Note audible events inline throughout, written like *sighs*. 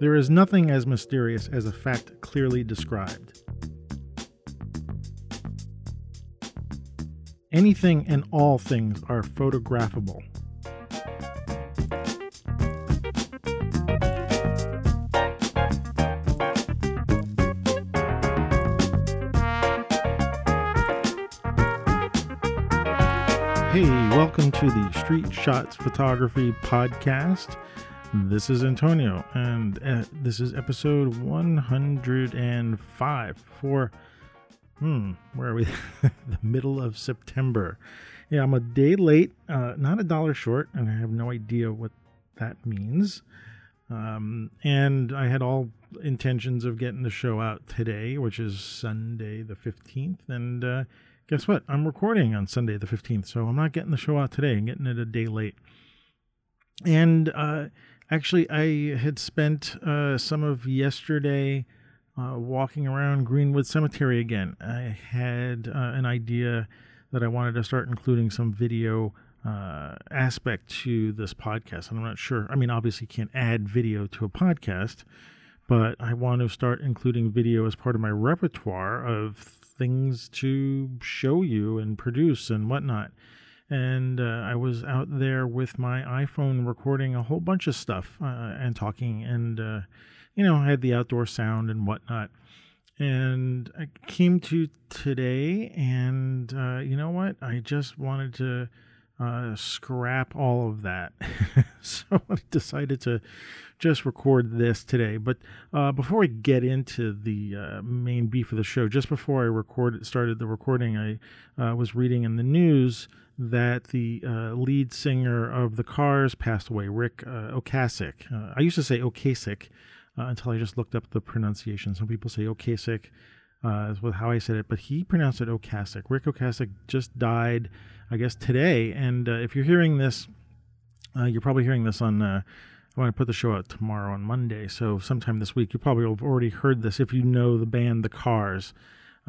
There is nothing as mysterious as a fact clearly described. Anything and all things are photographable. Hey, welcome to the Street Shots Photography Podcast. This is Antonio, and uh, this is episode 105 for, hmm, where are we? *laughs* the middle of September. Yeah, I'm a day late, uh, not a dollar short, and I have no idea what that means. Um, and I had all intentions of getting the show out today, which is Sunday the 15th, and uh, guess what? I'm recording on Sunday the 15th, so I'm not getting the show out today. I'm getting it a day late. And uh, actually, I had spent uh, some of yesterday uh, walking around Greenwood Cemetery again. I had uh, an idea that I wanted to start including some video uh, aspect to this podcast. And I'm not sure. I mean, obviously, you can't add video to a podcast, but I want to start including video as part of my repertoire of things to show you and produce and whatnot. And uh, I was out there with my iPhone recording a whole bunch of stuff uh, and talking, and uh, you know, I had the outdoor sound and whatnot. And I came to today, and uh, you know what? I just wanted to uh, scrap all of that. *laughs* so I decided to just record this today. But uh, before I get into the main beef of the show, just before I recorded started the recording, I was reading in the news that the uh, lead singer of the Cars passed away, Ric uh, Ocasek. I used to say Ocasek until I just looked up the pronunciation. Some people say Ocasek. Uh, is how I said it, but he pronounced it Ocasek. Ric Ocasek just died, I guess, today. And uh, if you're hearing this, uh, you're probably hearing this on. Uh, I want to put the show out tomorrow on Monday, so sometime this week you probably have already heard this if you know the band The Cars.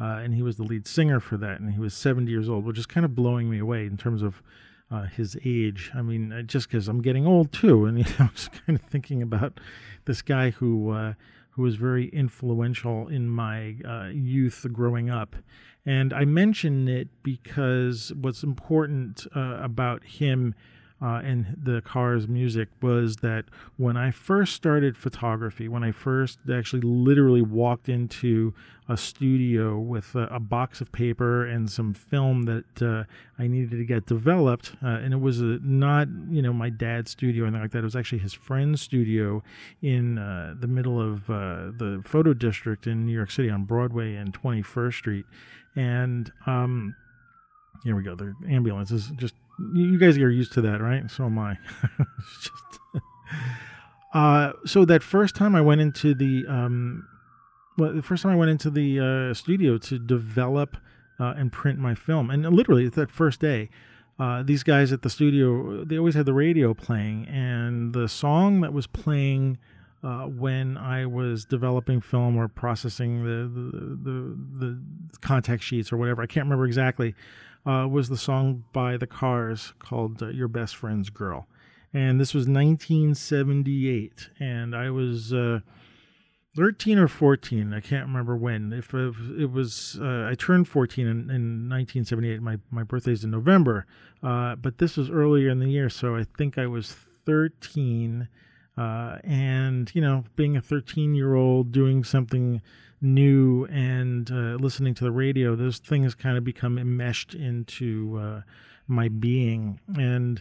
Uh, and he was the lead singer for that, and he was 70 years old, which is kind of blowing me away in terms of uh, his age. I mean, just because I'm getting old too, and *laughs* you know, I was kind of thinking about this guy who who was very influential in my uh, youth growing up. And I mention it because what's important uh, about him uh, and the Cars music was that when I first started photography, when I first actually literally walked into a studio with a, a box of paper and some film that uh, I needed to get developed, uh, and it was a, not you know my dad's studio or anything like that. It was actually his friend's studio in uh, the middle of uh, the photo district in New York City on Broadway and 21st Street, and um, here we go. The ambulance is just you guys are used to that, right? So am I. *laughs* just, *laughs* uh, so that first time I went into the um, well, the first time I went into the uh, studio to develop uh, and print my film, and literally that first day, uh, these guys at the studio they always had the radio playing, and the song that was playing. Uh, when I was developing film or processing the, the the, the contact sheets or whatever, I can't remember exactly uh, was the song by the Cars called uh, Your Best Friend's Girl. And this was 1978. And I was uh, 13 or 14. I can't remember when. If, if it was, uh, I turned 14 in, in 1978. My, my birthday's in November. Uh, but this was earlier in the year. So I think I was 13. Uh, and, you know, being a 13 year old doing something new and uh, listening to the radio, those things kind of become enmeshed into uh, my being. And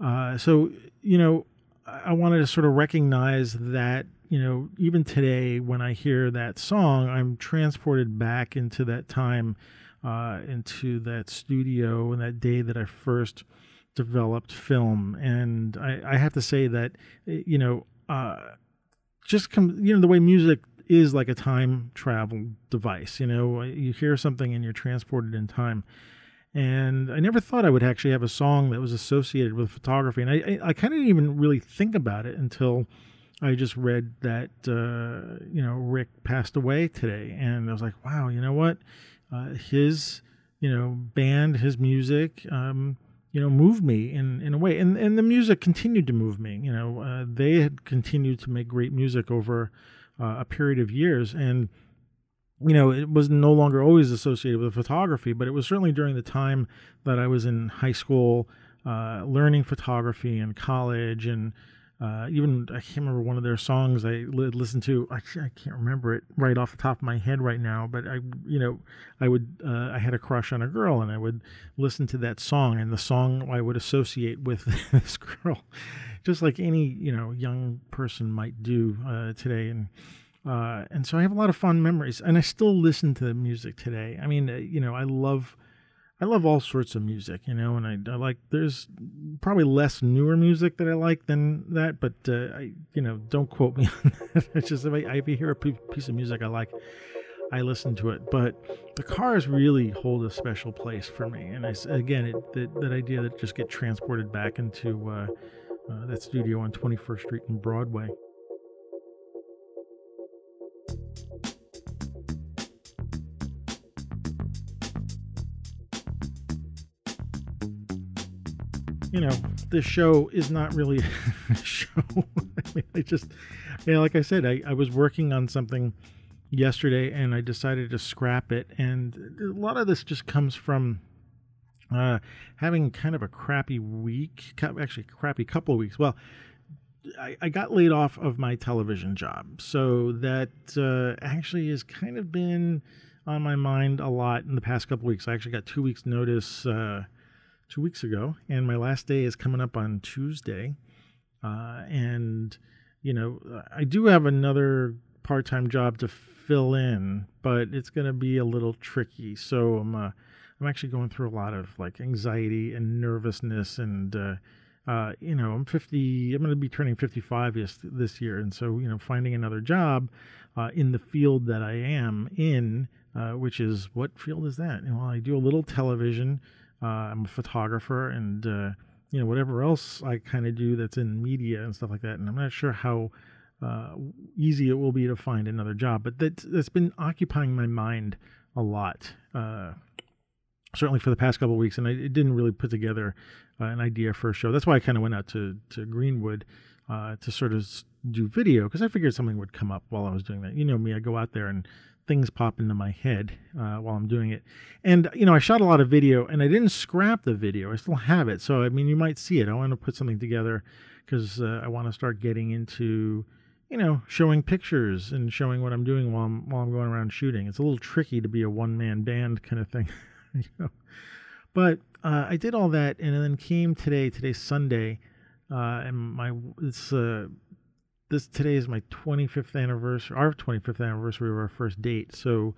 uh, so, you know, I wanted to sort of recognize that, you know, even today when I hear that song, I'm transported back into that time, uh, into that studio and that day that I first developed film. And I, I have to say that, you know, uh, just come, you know, the way music is like a time travel device. You know, you hear something and you're transported in time. And I never thought I would actually have a song that was associated with photography. And I, I, I kind of didn't even really think about it until I just read that, uh, you know, Ric passed away today. And I was like, wow, you know what? Uh, his, you know, band, his music, um, you know, moved me in, in a way. And, and the music continued to move me. You know, uh, they had continued to make great music over uh, a period of years. And, you know, it was no longer always associated with photography, but it was certainly during the time that I was in high school, uh, learning photography and college and, uh, even I can't remember one of their songs I listened to. I, I, can't remember it right off the top of my head right now, but I, you know, I would uh, I had a crush on a girl, and I would listen to that song, and the song I would associate with *laughs* this girl, just like any you know young person might do uh, today, and. Uh, and so I have a lot of fond memories, and I still listen to the music today. I mean, uh, you know, I love I love all sorts of music, you know, and I, I, like. There's probably less newer music that I like than that, but uh, I, you know, don't quote me *laughs* on that. It's just if I, if I hear a piece of music I like, I listen to it. But the cars really hold a special place for me, and I again, it, that, that idea that just get transported back into uh, uh, that studio on 21st Street and Broadway. You know, this show is not really *laughs* a show. *laughs* I mean, I just, you know, like I said, I, I was working on something yesterday and I decided to scrap it. And a lot of this just comes from uh, having kind of a crappy week, actually, crappy couple of weeks. Well, I, I, got laid off of my television job. So that uh, actually has kind of been on my mind a lot in the past couple weeks. I actually got two weeks' notice. Uh, two weeks ago, and my last day is coming up on Tuesday. Uh, and you know, I do have another part-time job to fill in, but it's going to be a little tricky. So I'm uh, I'm actually going through a lot of like anxiety and nervousness, and uh, uh, you know, I'm 50. I'm going to be turning 55 this this year, and so you know, finding another job uh, in the field that I am in, uh, which is what field is that? Well, I do a little television. Uh, I'm a photographer and uh, you know whatever else I kind of do that's in media and stuff like that. And I'm not sure how uh, easy it will be to find another job, but that that's been occupying my mind a lot. Uh, certainly for the past couple weeks, and I didn't really put together uh, an idea for a show. That's why I kind of went out to to Greenwood uh, to sort of do video because I figured something would come up while I was doing that. You know me, I go out there and things pop into my head uh, while I'm doing it. And, you know, I shot a lot of video and I didn't scrap the video. I still have it. So, I mean, you might see it. I want to put something together because uh, I want to start getting into, you know, showing pictures and showing what I'm doing while I'm, while I'm going around shooting. It's a little tricky to be a one man band kind of thing, *laughs* you know. But uh, I did all that and then came today, today's Sunday. Uh, and my it's uh, this today is my 25th anniversary, our 25th anniversary of our first date. So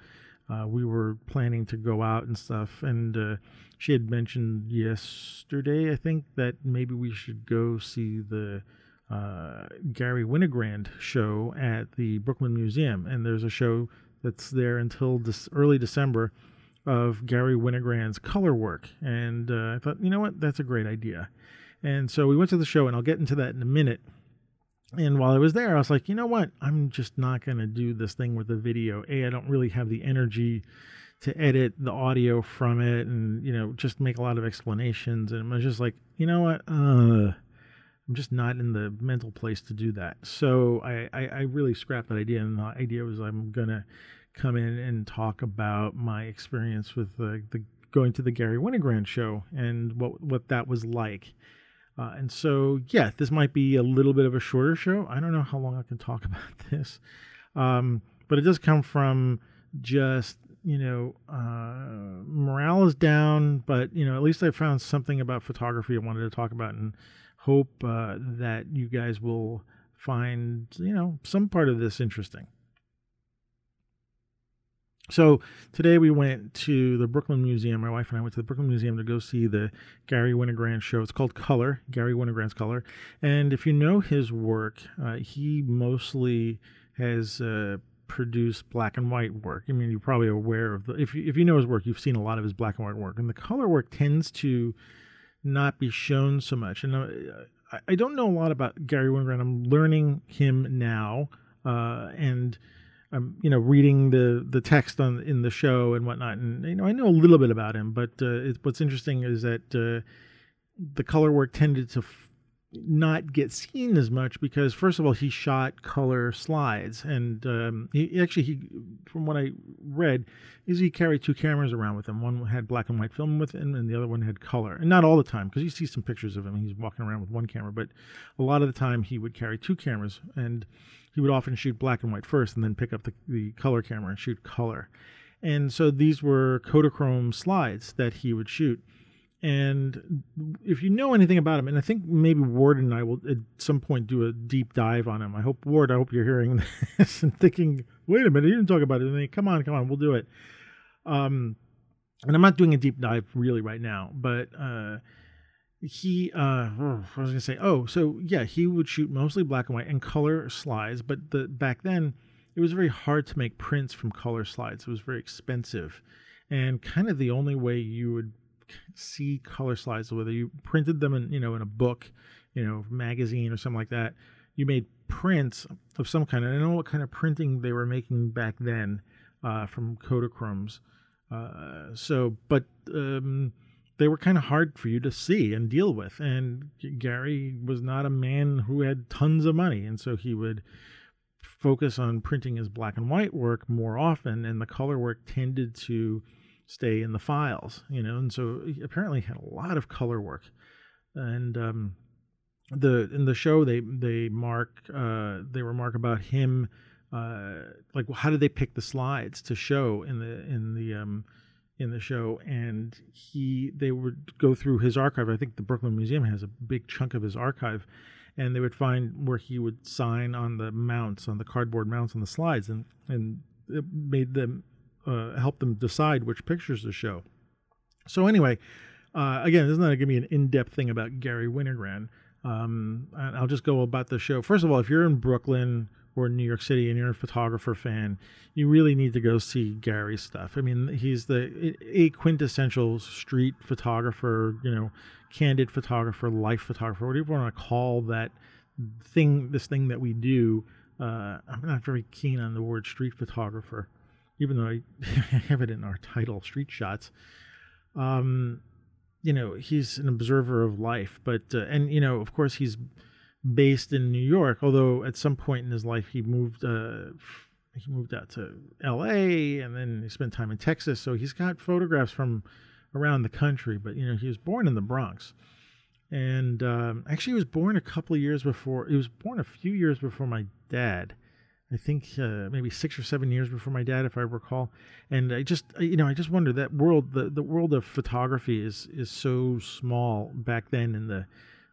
uh, we were planning to go out and stuff. And uh, she had mentioned yesterday, I think, that maybe we should go see the uh, Garry Winogrand show at the Brooklyn Museum. And there's a show that's there until this early December of Garry Winogrand's color work. And uh, I thought, you know what, that's a great idea. And so we went to the show, and I'll get into that in a minute. And while I was there, I was like, you know what? I'm just not going to do this thing with the video. A, I don't really have the energy to edit the audio from it and, you know, just make a lot of explanations. And I was just like, you know what? Uh, I'm just not in the mental place to do that. So I, I, I really scrapped that idea. And the idea was I'm going to come in and talk about my experience with the, the going to the Garry Winogrand show and what, what that was like. Uh, and so, yeah, this might be a little bit of a shorter show. I don't know how long I can talk *laughs* about this, um, but it does come from just you know uh, morale is down, but you know at least I found something about photography I wanted to talk about, and hope uh, that you guys will find you know some part of this interesting. So today we went to the Brooklyn Museum. My wife and I went to the Brooklyn Museum to go see the Garry Winogrand show. It's called Color, Garry Winogrand's Color. And if you know his work, uh, he mostly has uh, produced black and white work. I mean, you're probably aware of the. If you, if you know his work, you've seen a lot of his black and white work. And the color work tends to not be shown so much. And uh, I, don't know a lot about Garry Winogrand. I'm learning him now, uh, and I'm you know reading the the text on in the show and whatnot, and you know I know a little bit about him, but uh, it, what's interesting is that uh, the color work tended to not get seen as much because first of all he shot color slides. And um, he actually he from what I read is he carried two cameras around with him. One had black and white film with him and the other one had color. And not all the time because you see some pictures of him he's walking around with one camera but a lot of the time he would carry two cameras and he would often shoot black and white first and then pick up the, the color camera and shoot color. And so these were Kodachrome slides that he would shoot and if you know anything about him, and I think maybe Ward and I will at some point do a deep dive on him. I hope Ward, I hope you're hearing *laughs* this and thinking, wait a minute, you didn't talk about it. And come on, come on, we'll do it. Um, and I'm not doing a deep dive really right now, but uh, he, uh, oh, I was gonna say, oh, so yeah, he would shoot mostly black and white and color slides, but the back then it was very hard to make prints from color slides. It was very expensive, and kind of the only way you would see color slides, whether you printed them in, you know, in a book, you know, magazine or something like that. You made prints of some kind. And I don't know what kind of printing they were making back then uh, from Kodachromes. Uh, so, but um, they were kind of hard for you to see and deal with. And Garry was not a man who had tons of money, and so he would focus on printing his black and white work more often, and the color work tended to stay in the files, you know. And so apparently had a lot of color work, and um, the in the show they they mark uh, they remark about him uh, like how did they pick the slides to show in the in the um, in the show and he they would go through his archive i think the brooklyn museum has a big chunk of his archive and they would find where he would sign on the mounts on the cardboard mounts on the slides and and it made them uh, help them decide which pictures to show. So anyway, uh, again, this is not going to be an in-depth thing about Garry Winogrand. Um, I'll just go about the show. First of all, if you're in Brooklyn or New York City and you're a photographer fan, you really need to go see Garry's stuff. I mean, he's the a quintessential street photographer, you know, candid photographer, life photographer, whatever you want to call that thing, this thing that we do. Uh, I'm not very keen on the word street photographer even though I *laughs* have it in our title, Street Shots. Um, you know, he's an observer of life, but uh, and you know, of course, he's based in New York. Although at some point in his life, he moved. Uh, he moved out to L.A. and then he spent time in Texas. So he's got photographs from around the country. But you know, he was born in the Bronx, and um, actually, he was born a couple of years before. He was born a few years before my dad. I think uh, maybe six or seven years before my dad, if I recall. And I just, you know, I just wonder that world, the, the world of photography is is so small back then in the,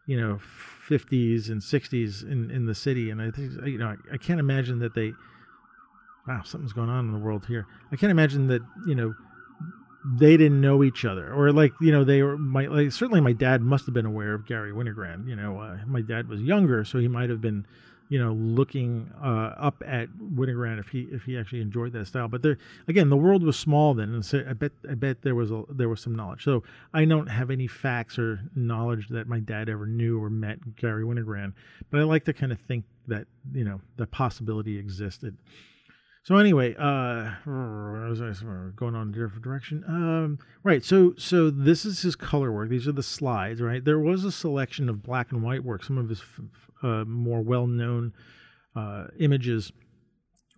you know, 50s and 60s in, in the city. And I think, you know, I, I can't imagine that they, wow, something's going on in the world here. I can't imagine that, you know, they didn't know each other or like you know they were my like certainly my dad must have been aware of Garry Winogrand you know uh, my dad was younger so he might have been you know, looking uh, up at Winogrand if he if he actually enjoyed that style. But there again, the world was small then, and so I bet I bet there was a there was some knowledge. So I don't have any facts or knowledge that my dad ever knew or met Garry Winogrand, but I like to kind of think that you know the possibility existed. So anyway, uh, going on a different direction. Um, right. So so this is his color work. These are the slides. Right. There was a selection of black and white work. Some of his uh, more well-known uh, images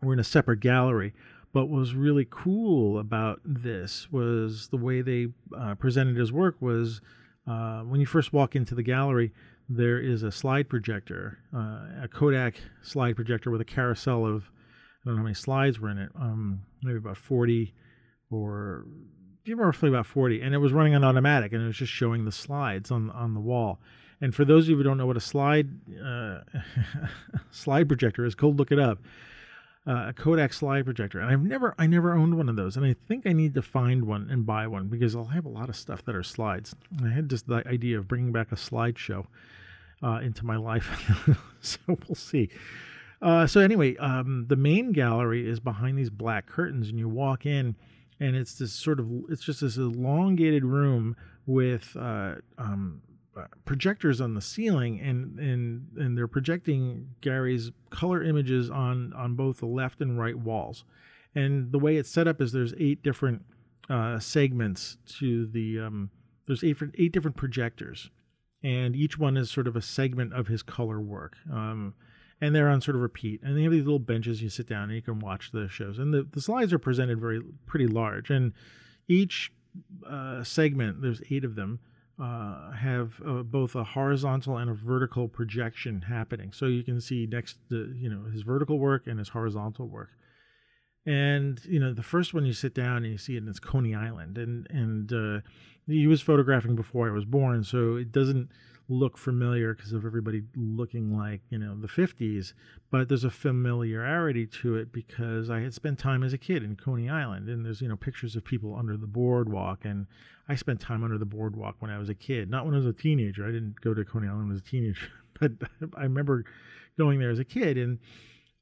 were in a separate gallery. But what was really cool about this was the way they uh, presented his work was uh, when you first walk into the gallery, there is a slide projector, uh, a Kodak slide projector with a carousel of I don't know how many slides were in it, um, maybe about 40 or roughly about 40 and it was running on automatic and it was just showing the slides on on the wall and for those of you who don't know what a slide uh, *laughs* slide projector is, go look it up. Uh, a Kodak slide projector, and I've never I never owned one of those, and I think I need to find one and buy one because I'll have a lot of stuff that are slides. And I had just the idea of bringing back a slideshow uh, into my life, *laughs* so we'll see. Uh, so anyway, um, the main gallery is behind these black curtains, and you walk in, and it's this sort of it's just this elongated room with uh, um, projectors on the ceiling and and and they're projecting Garry's color images on on both the left and right walls. And the way it's set up is there's eight different uh, segments to the um, there's eight eight different projectors and each one is sort of a segment of his color work. Um, and they're on sort of repeat. And they have these little benches you sit down and you can watch the shows. And the, the slides are presented very pretty large. And each uh, segment, there's eight of them, uh, have uh, both a horizontal and a vertical projection happening. So you can see next, to, you know, his vertical work and his horizontal work. And you know, the first one you sit down and you see it, and it's Coney Island, and and uh, he was photographing before I was born, so it doesn't look familiar because of everybody looking like you know the 50s but there's a familiarity to it because i had spent time as a kid in coney island and there's you know pictures of people under the boardwalk and i spent time under the boardwalk when i was a kid not when i was a teenager. I didn't go to coney island as a teenager *laughs* but i remember going there as a kid and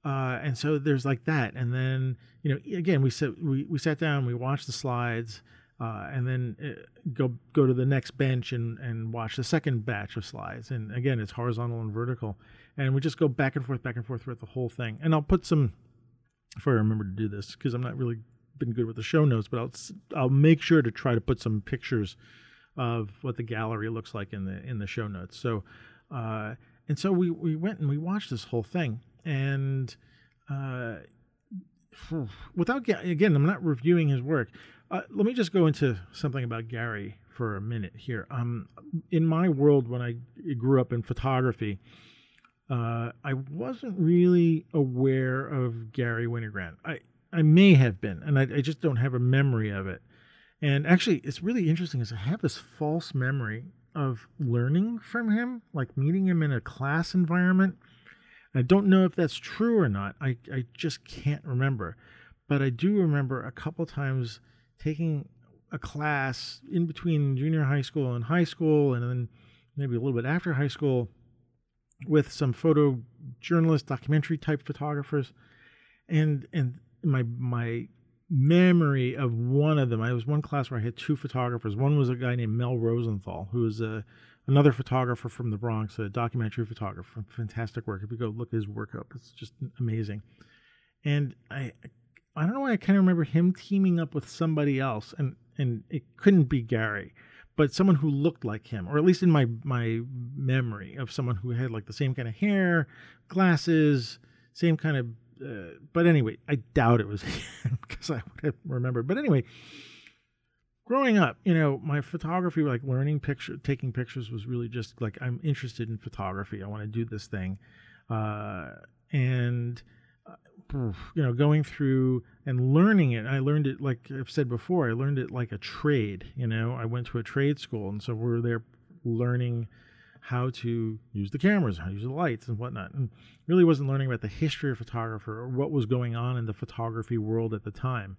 uh, and so there's like that and then you know again we sat we, we sat down we watched the slides uh, and then uh, go go to the next bench and, and watch the second batch of slides. And again, it's horizontal and vertical, and we just go back and forth, back and forth throughout the whole thing. And I'll put some, if I remember to do this, because I'm not really been good with the show notes, but I'll I'll make sure to try to put some pictures of what the gallery looks like in the in the show notes. So, uh, and so we we went and we watched this whole thing, and uh, *sighs* without again, I'm not reviewing his work. Uh, let me just go into something about Garry for a minute here. Um, in my world, when I grew up in photography, uh, I wasn't really aware of Garry Winogrand. I, I may have been, and I, I, just don't have a memory of it. And actually, it's really interesting is I have this false memory of learning from him, like meeting him in a class environment. I don't know if that's true or not. I, I just can't remember. But I do remember a couple times taking a class in between junior high school and high school, and then maybe a little bit after high school with some photojournalist, documentary type photographers, and and my my memory of one of them. I was one class where I had two photographers. One was a guy named Mel Rosenthal, who was a another photographer from the Bronx, a documentary photographer, fantastic work. If you go look his work up, it's just amazing. And I I don't know why I kind of remember him teaming up with somebody else, and and it couldn't be Garry, but someone who looked like him, or at least in my my memory of someone who had like the same kind of hair, glasses, same kind of. Uh, but anyway, I doubt it was *laughs* him because I would have remembered. But anyway, growing up, you know, my photography, like learning picture, taking pictures, was really just like I'm interested in photography. I want to do this thing, uh, and you know, going through and learning it. I learned it like I've said before. I learned it like a trade. You know, I went to a trade school, and so we're there learning how to use the cameras, how to use the lights, and whatnot. And really wasn't learning about the history of photographer or what was going on in the photography world at the time.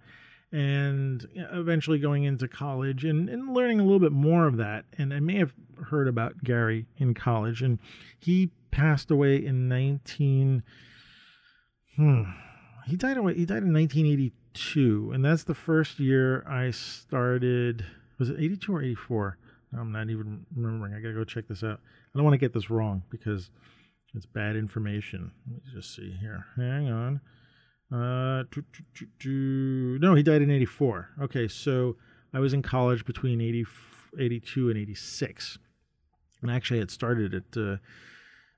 And eventually going into college and, and learning a little bit more of that. And I may have heard about Garry in college, and he passed away in 19- Hmm. He died. away. He died in 1982, and that's the first year I started. Was it 82 or 84? I'm not even remembering. I gotta go check this out. I don't want to get this wrong because it's bad information. Let me just see here. Hang on. Uh, no, he died in 84. Okay, so I was in college between 80, 82 and 86. And actually, I had started at uh,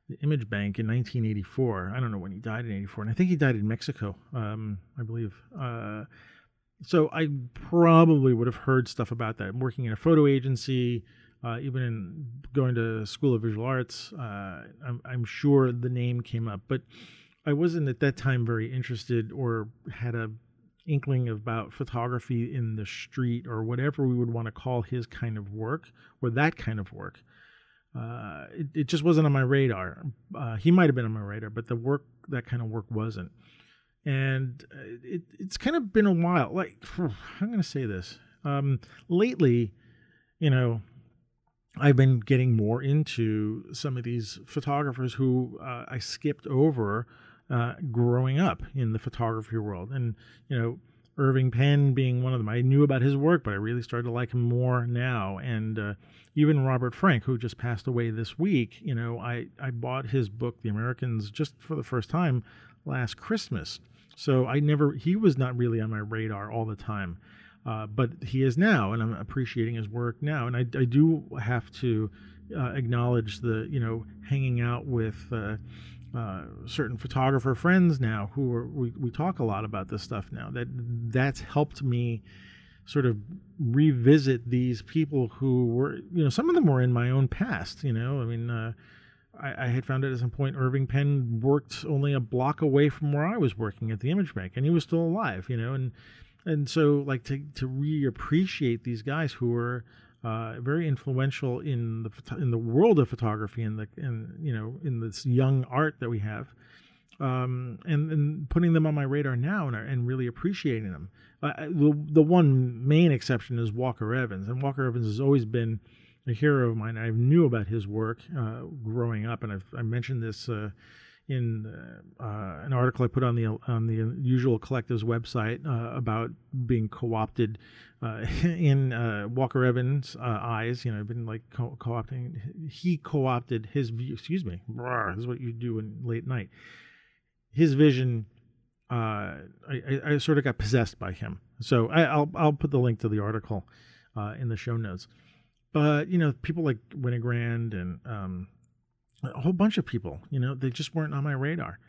the Image Bank in 1984. I don't know when he died in 84, and I think he died in Mexico, um, I believe. Uh, so I probably would have heard stuff about that. working in a photo agency, uh, even in going to School of Visual Arts, uh, I'm, I'm, sure the name came up, but I wasn't at that time very interested or had a inkling about photography in the street or whatever we would want to call his kind of work or that kind of work uh, it, it, just wasn't on my radar. Uh, he might have been on my radar, but the work, that kind of work, wasn't. And uh, it, it's kind of been a while. Like, I'm going to say this. Um, lately, you know, I've been getting more into some of these photographers who uh, I skipped over uh, growing up in the photography world. And, you know, Irving Penn being one of them. I knew about his work, but I really started to like him more now. And uh, even Robert Frank, who just passed away this week, you know, I, I bought his book, The Americans, just for the first time last Christmas. So I never, he was not really on my radar all the time. Uh, but he is now, and I'm appreciating his work now. And I, I do have to uh, acknowledge the you know hanging out with uh, certain photographer friends now who are, we we talk a lot about this stuff now. That that's helped me sort of revisit these people who were you know some of them were in my own past. You know, I mean. Uh, I, I, had found out at some point Irving Penn worked only a block away from where I was working at the Image Bank, and he was still alive, you know, and and so like to to reappreciate these guys who were uh, very influential in the in the world of photography and the and you know in this young art that we have, um, and and putting them on my radar now and and really appreciating them. Uh, the the one main exception is Walker Evans, and Walker Evans has always been a hero of mine. I knew about his work uh, growing up, and I've, I mentioned this uh, in uh, uh, an article I put on the on the Usual Collective's website uh, about being co-opted uh, *laughs* in uh, Walker Evans' eyes. You know, been like co- opting He co-opted his view. Excuse me. This is what you do in late night. His vision. I, I, sort of got possessed by him. So I, will I'll put the link to the article in the show notes. But you know, people like Winogrand and um, a whole bunch of people, you know, they just weren't on my radar.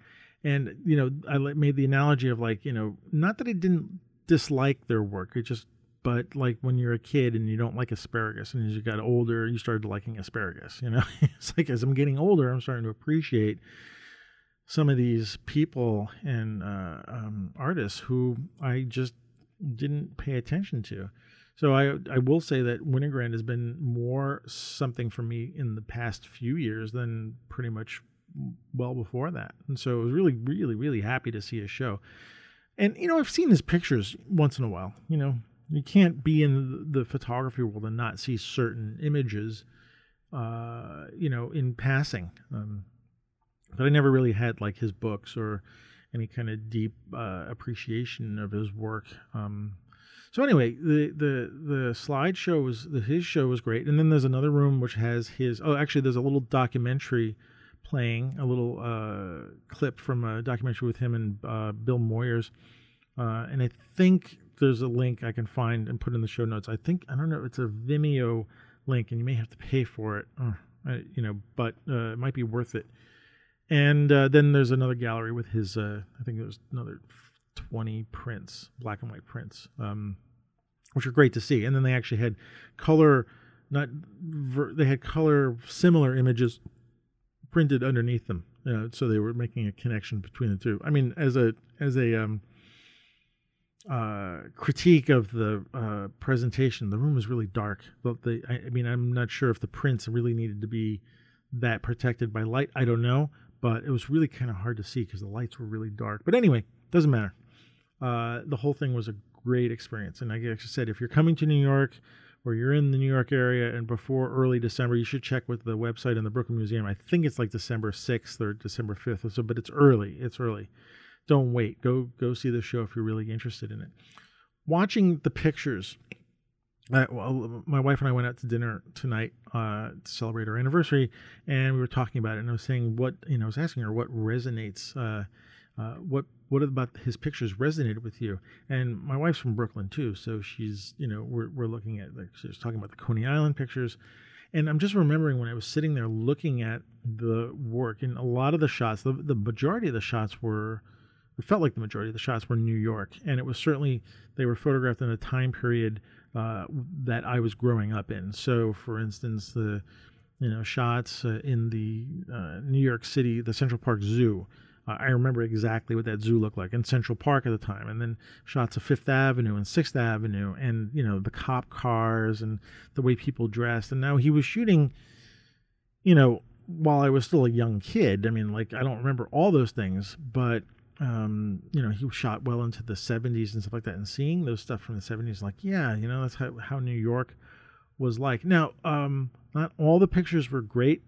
And, you know, I made the analogy of like, you know, not that I didn't dislike their work, it just, but like when you're a kid and you don't like asparagus and as you got older, you started liking asparagus, you know, *laughs* it's like as I'm getting older, I'm starting to appreciate some of these people and uh, um, artists who I just didn't pay attention to. So I I will say that Winogrand has been more something for me in the past few years than pretty much well before that. And so I was really, really, really happy to see his show. And you know, I've seen his pictures once in a while. You know, you can't be in the photography world and not see certain images, uh, you know, in passing. Um, but I never really had like his books or any kind of deep uh, appreciation of his work. Um, so anyway, the the the slideshow was the, his show was great, and then there's another room which has his. Oh, actually, there's a little documentary playing, a little uh, clip from a documentary with him and uh, Bill Moyers, uh, and I think there's a link I can find and put in the show notes. I think I don't know, it's a Vimeo link, and you may have to pay for it, I, you know, but uh, it might be worth it. And uh, then there's another gallery with his. Uh, I think there's another 20 prints, black and white prints, um, which are great to see. And then they actually had color, not ver- they had color similar images printed underneath them, uh, so they were making a connection between the two. I mean, as a as a um, uh, critique of the uh, presentation, the room was really dark. But the, I, I mean, I'm not sure if the prints really needed to be that protected by light. I don't know, but it was really kind of hard to see because the lights were really dark. But anyway, doesn't matter uh, the whole thing was a great experience. And like I said, if you're coming to New York or you're in the New York area and before early December, you should check with the website in the Brooklyn Museum. I think it's like December 6th or December 5th or so, but it's early. It's early. Don't wait. Go go see the show if you're really interested in it. Watching the pictures. Uh, well, my wife and I went out to dinner tonight uh, to celebrate our anniversary, and we were talking about it. And I was saying what you know, I was asking her what resonates, uh, uh what what about his pictures resonated with you? And my wife's from Brooklyn too, so she's you know we're we're looking at like she's talking about the Coney Island pictures, and I'm just remembering when I was sitting there looking at the work, and a lot of the shots, the the majority of the shots were. It felt like the majority of the shots were New York, and it was certainly they were photographed in a time period uh, that I was growing up in. So, for instance, the you know shots uh, in the uh, New York City, the Central Park Zoo, uh, I remember exactly what that zoo looked like in Central Park at the time, and then shots of Fifth Avenue and Sixth Avenue, and you know the cop cars and the way people dressed. And now he was shooting, you know, while I was still a young kid. I mean, like I don't remember all those things, but um, you know, he shot well into the 70s and stuff like that. And seeing those stuff from the 70s, like, yeah, you know, that's how, how New York was like. Now, um, not all the pictures were great.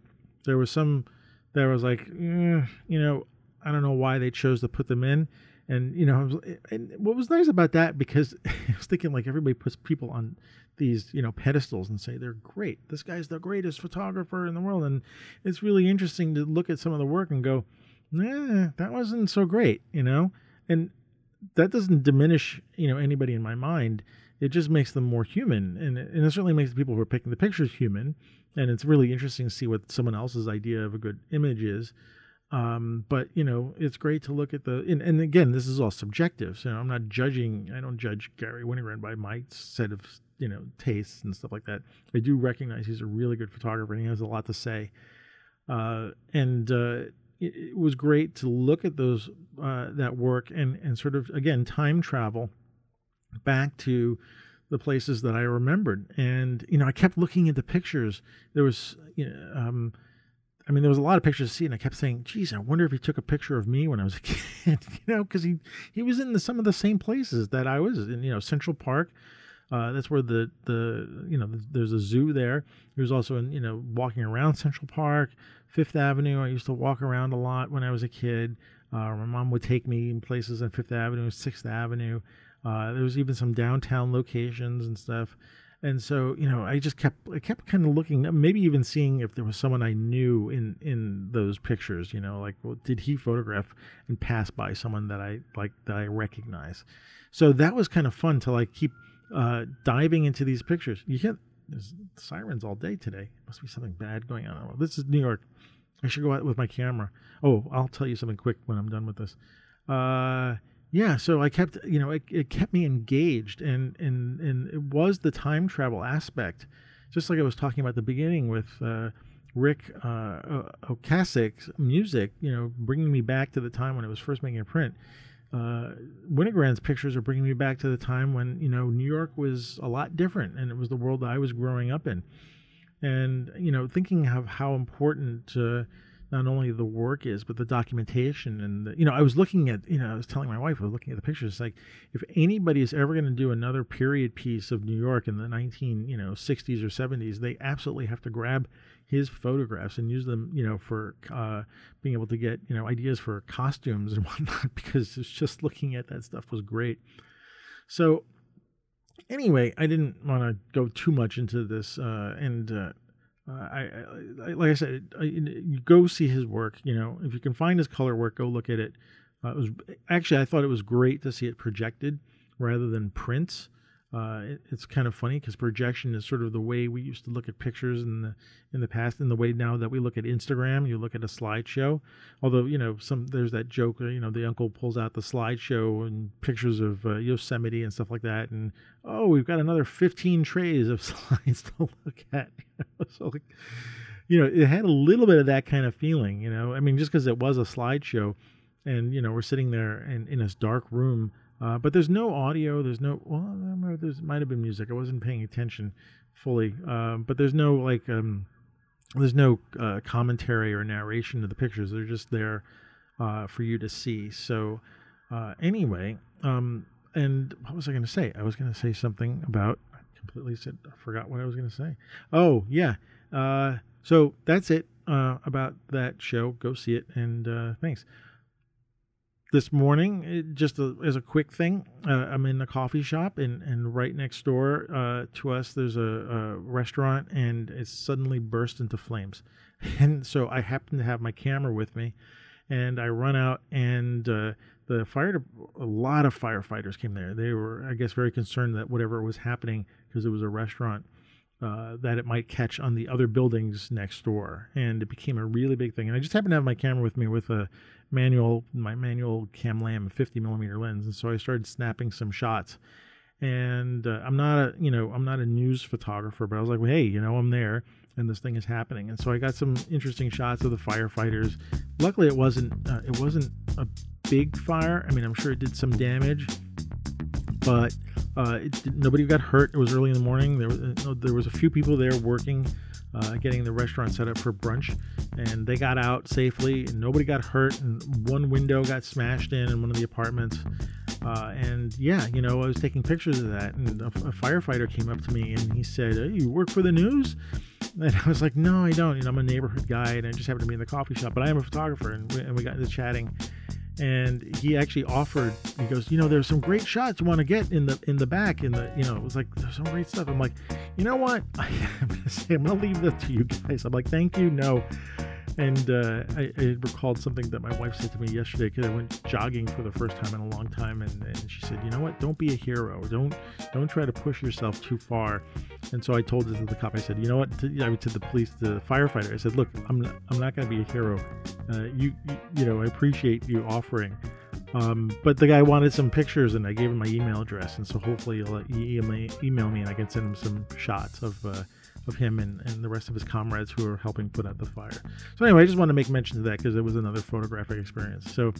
There was some that was like, eh, you know, I don't know why they chose to put them in. And you know, and what was nice about that because *laughs* I was thinking like everybody puts people on these you know pedestals and say they're great. This guy's the greatest photographer in the world, and it's really interesting to look at some of the work and go, nah, that wasn't so great, you know. And that doesn't diminish you know anybody in my mind. It just makes them more human, and, and it certainly makes the people who are picking the pictures human. and it's really interesting to see what someone else's idea of a good image is. Um, but you know, it's great to look at the and, and again, this is all subjective. So I'm not judging. I don't judge Garry Winogrand by my set of you know tastes and stuff like that. I do recognize he's a really good photographer and he has a lot to say. Uh, and uh, it, it, was great to look at those uh, that work and and sort of again time travel back to the places that I remembered. And you know, I kept looking at the pictures. There was you know. Um, I mean, there was a lot of pictures to see, and I kept saying, "Geez, I wonder if he took a picture of me when I was a *laughs* kid." you know, because he he was in the, some of the same places that I was in. You know, Central Park. Uh, that's where the the you know there's a zoo there. He was also in you know walking around Central Park, Fifth Avenue. I used to walk around a lot when I was a kid. Uh, my mom would take me in places on Fifth Avenue, Sixth Avenue. Uh, there was even some downtown locations and stuff and so you know i just kept i kept kind of looking maybe even seeing if there was someone i knew in in those pictures you know like well, did he photograph and pass by someone that i like that i recognize? So that was kind of fun to like keep uh, diving into these pictures. You hear there's sirens all day today. Must be something bad going on. Well, this is new york. I should go out with my camera. Oh i'll tell you something quick when i'm done with this. Uh yeah so i kept you know it, it kept me engaged and and and it was the time travel aspect just like i was talking about the beginning with uh, ric uh, ocasek's music you know bringing me back to the time when it was first making a print uh, Winogrand's pictures are bringing me back to the time when you know New York was a lot different, and it was the world that I was growing up in. And you know, thinking of how important uh, not only the work is, but the documentation. And, the, you know, I was looking at, you know, I was telling my wife, I was looking at the pictures. It's like, if anybody is ever going to do another period piece of New York in the 19, you know, 60s or 70s, they absolutely have to grab his photographs and use them, you know, for uh, being able to get, you know, ideas for costumes and *laughs* whatnot, because it's just looking at that stuff was great. So, anyway, I didn't want to go too much into this, uh, and uh, uh, I, I, like I said, I, you go see his work. You know, if you can find his color work, go look at it. Uh, it was actually I thought it was great to see it projected rather than prints. Uh, it, it's kind of funny because projection is sort of the way we used to look at pictures in the in the past, and the way now that we look at Instagram, you look at a slideshow. Although you know some there's that joke, you know, the uncle pulls out the slideshow and pictures of uh, Yosemite and stuff like that, and oh, we've got another 15 trays of *laughs* slides to look at. *laughs* so like, you know, it had a little bit of that kind of feeling. You know, I mean, just because it was a slideshow, and you know, we're sitting there in in this dark room uh, but there's no audio. There's no well, there might have been music. I wasn't paying attention fully. Uh, but there's no like um, there's no uh, commentary or narration of the pictures. They're just there uh, for you to see. So uh, anyway, um, and what was I going to say? I was going to say something about. I completely said I forgot what I was going to say. Oh yeah. Uh, so that's it about that show. Go see it, and thanks this morning, it, just a, as a quick thing, uh, I'm in a coffee shop, and, and right next door uh, to us, there's a, a, restaurant, and it suddenly burst into flames. *laughs* And so I happen to have my camera with me, and I run out, and uh, the fire, a lot of firefighters came there. They were, I guess, very concerned that whatever was happening, because it was a restaurant, uh, that it might catch on the other buildings next door, and it became a really big thing. And I just happened to have my camera with me with a manual, my manual Kamlan 50 millimeter lens, and so I started snapping some shots. And uh, I'm not a, you know, I'm not a news photographer, but I was like, well, hey, you know, I'm there, and this thing is happening. And so I got some interesting shots of the firefighters. Luckily, it wasn't, uh, it wasn't a big fire. I mean, I'm sure it did some damage, but uh, it, nobody got hurt. It was early in the morning. There uh, there was a few people there working uh, getting the restaurant set up for brunch. And they got out safely, and nobody got hurt. And one window got smashed in in one of the apartments. Uh, and yeah, you know, I was taking pictures of that, and a, a, firefighter came up to me and he said, hey, "You work for the news?" *laughs* And I was like, "No, I don't. You know, I'm a neighborhood guy, and I just happen to be in the coffee shop, but I am a photographer." And we, and we got into chatting, and he actually offered he goes you know there's some great shots you want to get in the in the back in the you know. It was like there's some great stuff. I'm like you know what? *laughs* I'm gonna say i'm gonna leave that to you guys. I'm like thank you no and uh, I, I, recalled something that my wife said to me yesterday because I went jogging for the first time in a long time, and, and, she said, "You know what? Don't be a hero. Don't don't try to push yourself too far." And so I told this to the cop. I said, "You know what?" To, I to the police, the firefighter. I said, "Look, I'm not, I'm not going to be a hero. Uh, you, you you know I appreciate you offering." Um, but the guy wanted some pictures, and I gave him my email address, and so hopefully he'll email me, and I can send him some shots of uh, of him and, and the rest of his comrades who are helping put out the fire. So anyway, I just want to make mention of that because it was another photographic experience. So.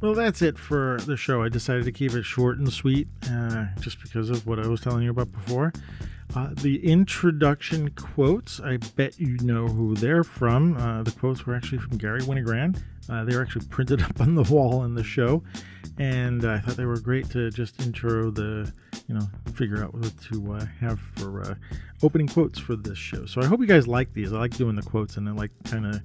Well, that's it for the show. I decided to keep it short and sweet uh, just because of what I was telling you about before. Uh, the introduction quotes, I bet you know who they're from. Uh, the quotes were actually from Garry Winogrand. Uh, they were actually printed *laughs* up on the wall in the show, and I thought they were great to just intro the, you know, figure out what to uh, have for uh, opening quotes for this show. So I hope you guys like these. I like doing the quotes, and I like kind of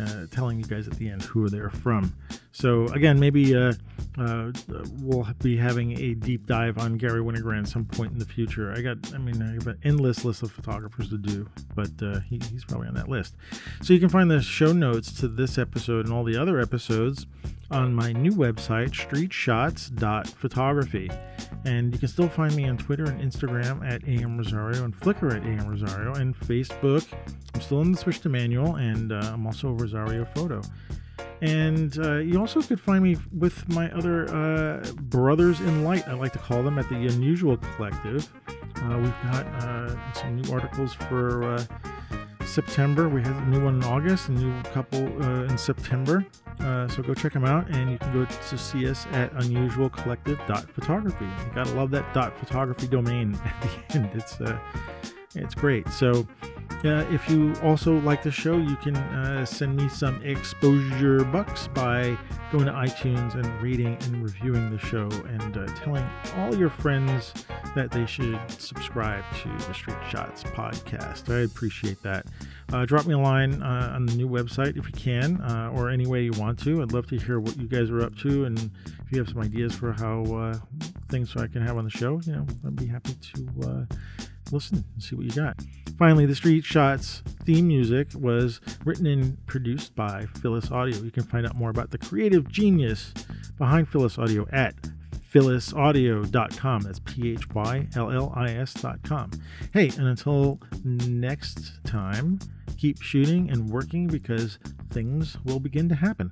uh, telling you guys at the end who they're from. So again, maybe uh, uh, we'll be having a deep dive on Garry Winogrand some point in the future. I got, I mean, I have an endless list of photographers to do, but uh, he, he's probably on that list. So you can find the show notes to this episode and all the other episodes on my new website, streetshots.photography. And you can still find me on Twitter and Instagram at AM Rosario and Flickr at AM Rosario and Facebook. I'm still in the switch to manual and uh, I'm also Rosario Photo. And uh, you also could find me with my other uh, brothers in light, I like to call them, at the Unusual Collective. Uh, we've got uh, some new articles for uh, September. We have a new one in August, a new couple uh, in September. so go check them out, and you can go to see us at unusualcollective.photography. You gotta love that dot photography domain *laughs* at the end. It's it's great. So uh, if you also like the show, you can uh, send me some exposure bucks by going to iTunes and rating and reviewing the show and uh, telling all your friends that they should subscribe to the Street Shots podcast. I appreciate that. Uh, drop me a line uh, on the new website if you can, uh, or any way you want to. I'd love to hear what you guys are up to, and if you have some ideas for how things I can have on the show, you know, I'd be happy to listen and see what you got. Finally, the Street Shots theme music was written and produced by Phyllis Audio. You can find out more about the creative genius behind Phyllis Audio at phyllisaudio.com. That's P H Y L L I S.com. Hey, and until next time, keep shooting and working because things will begin to happen.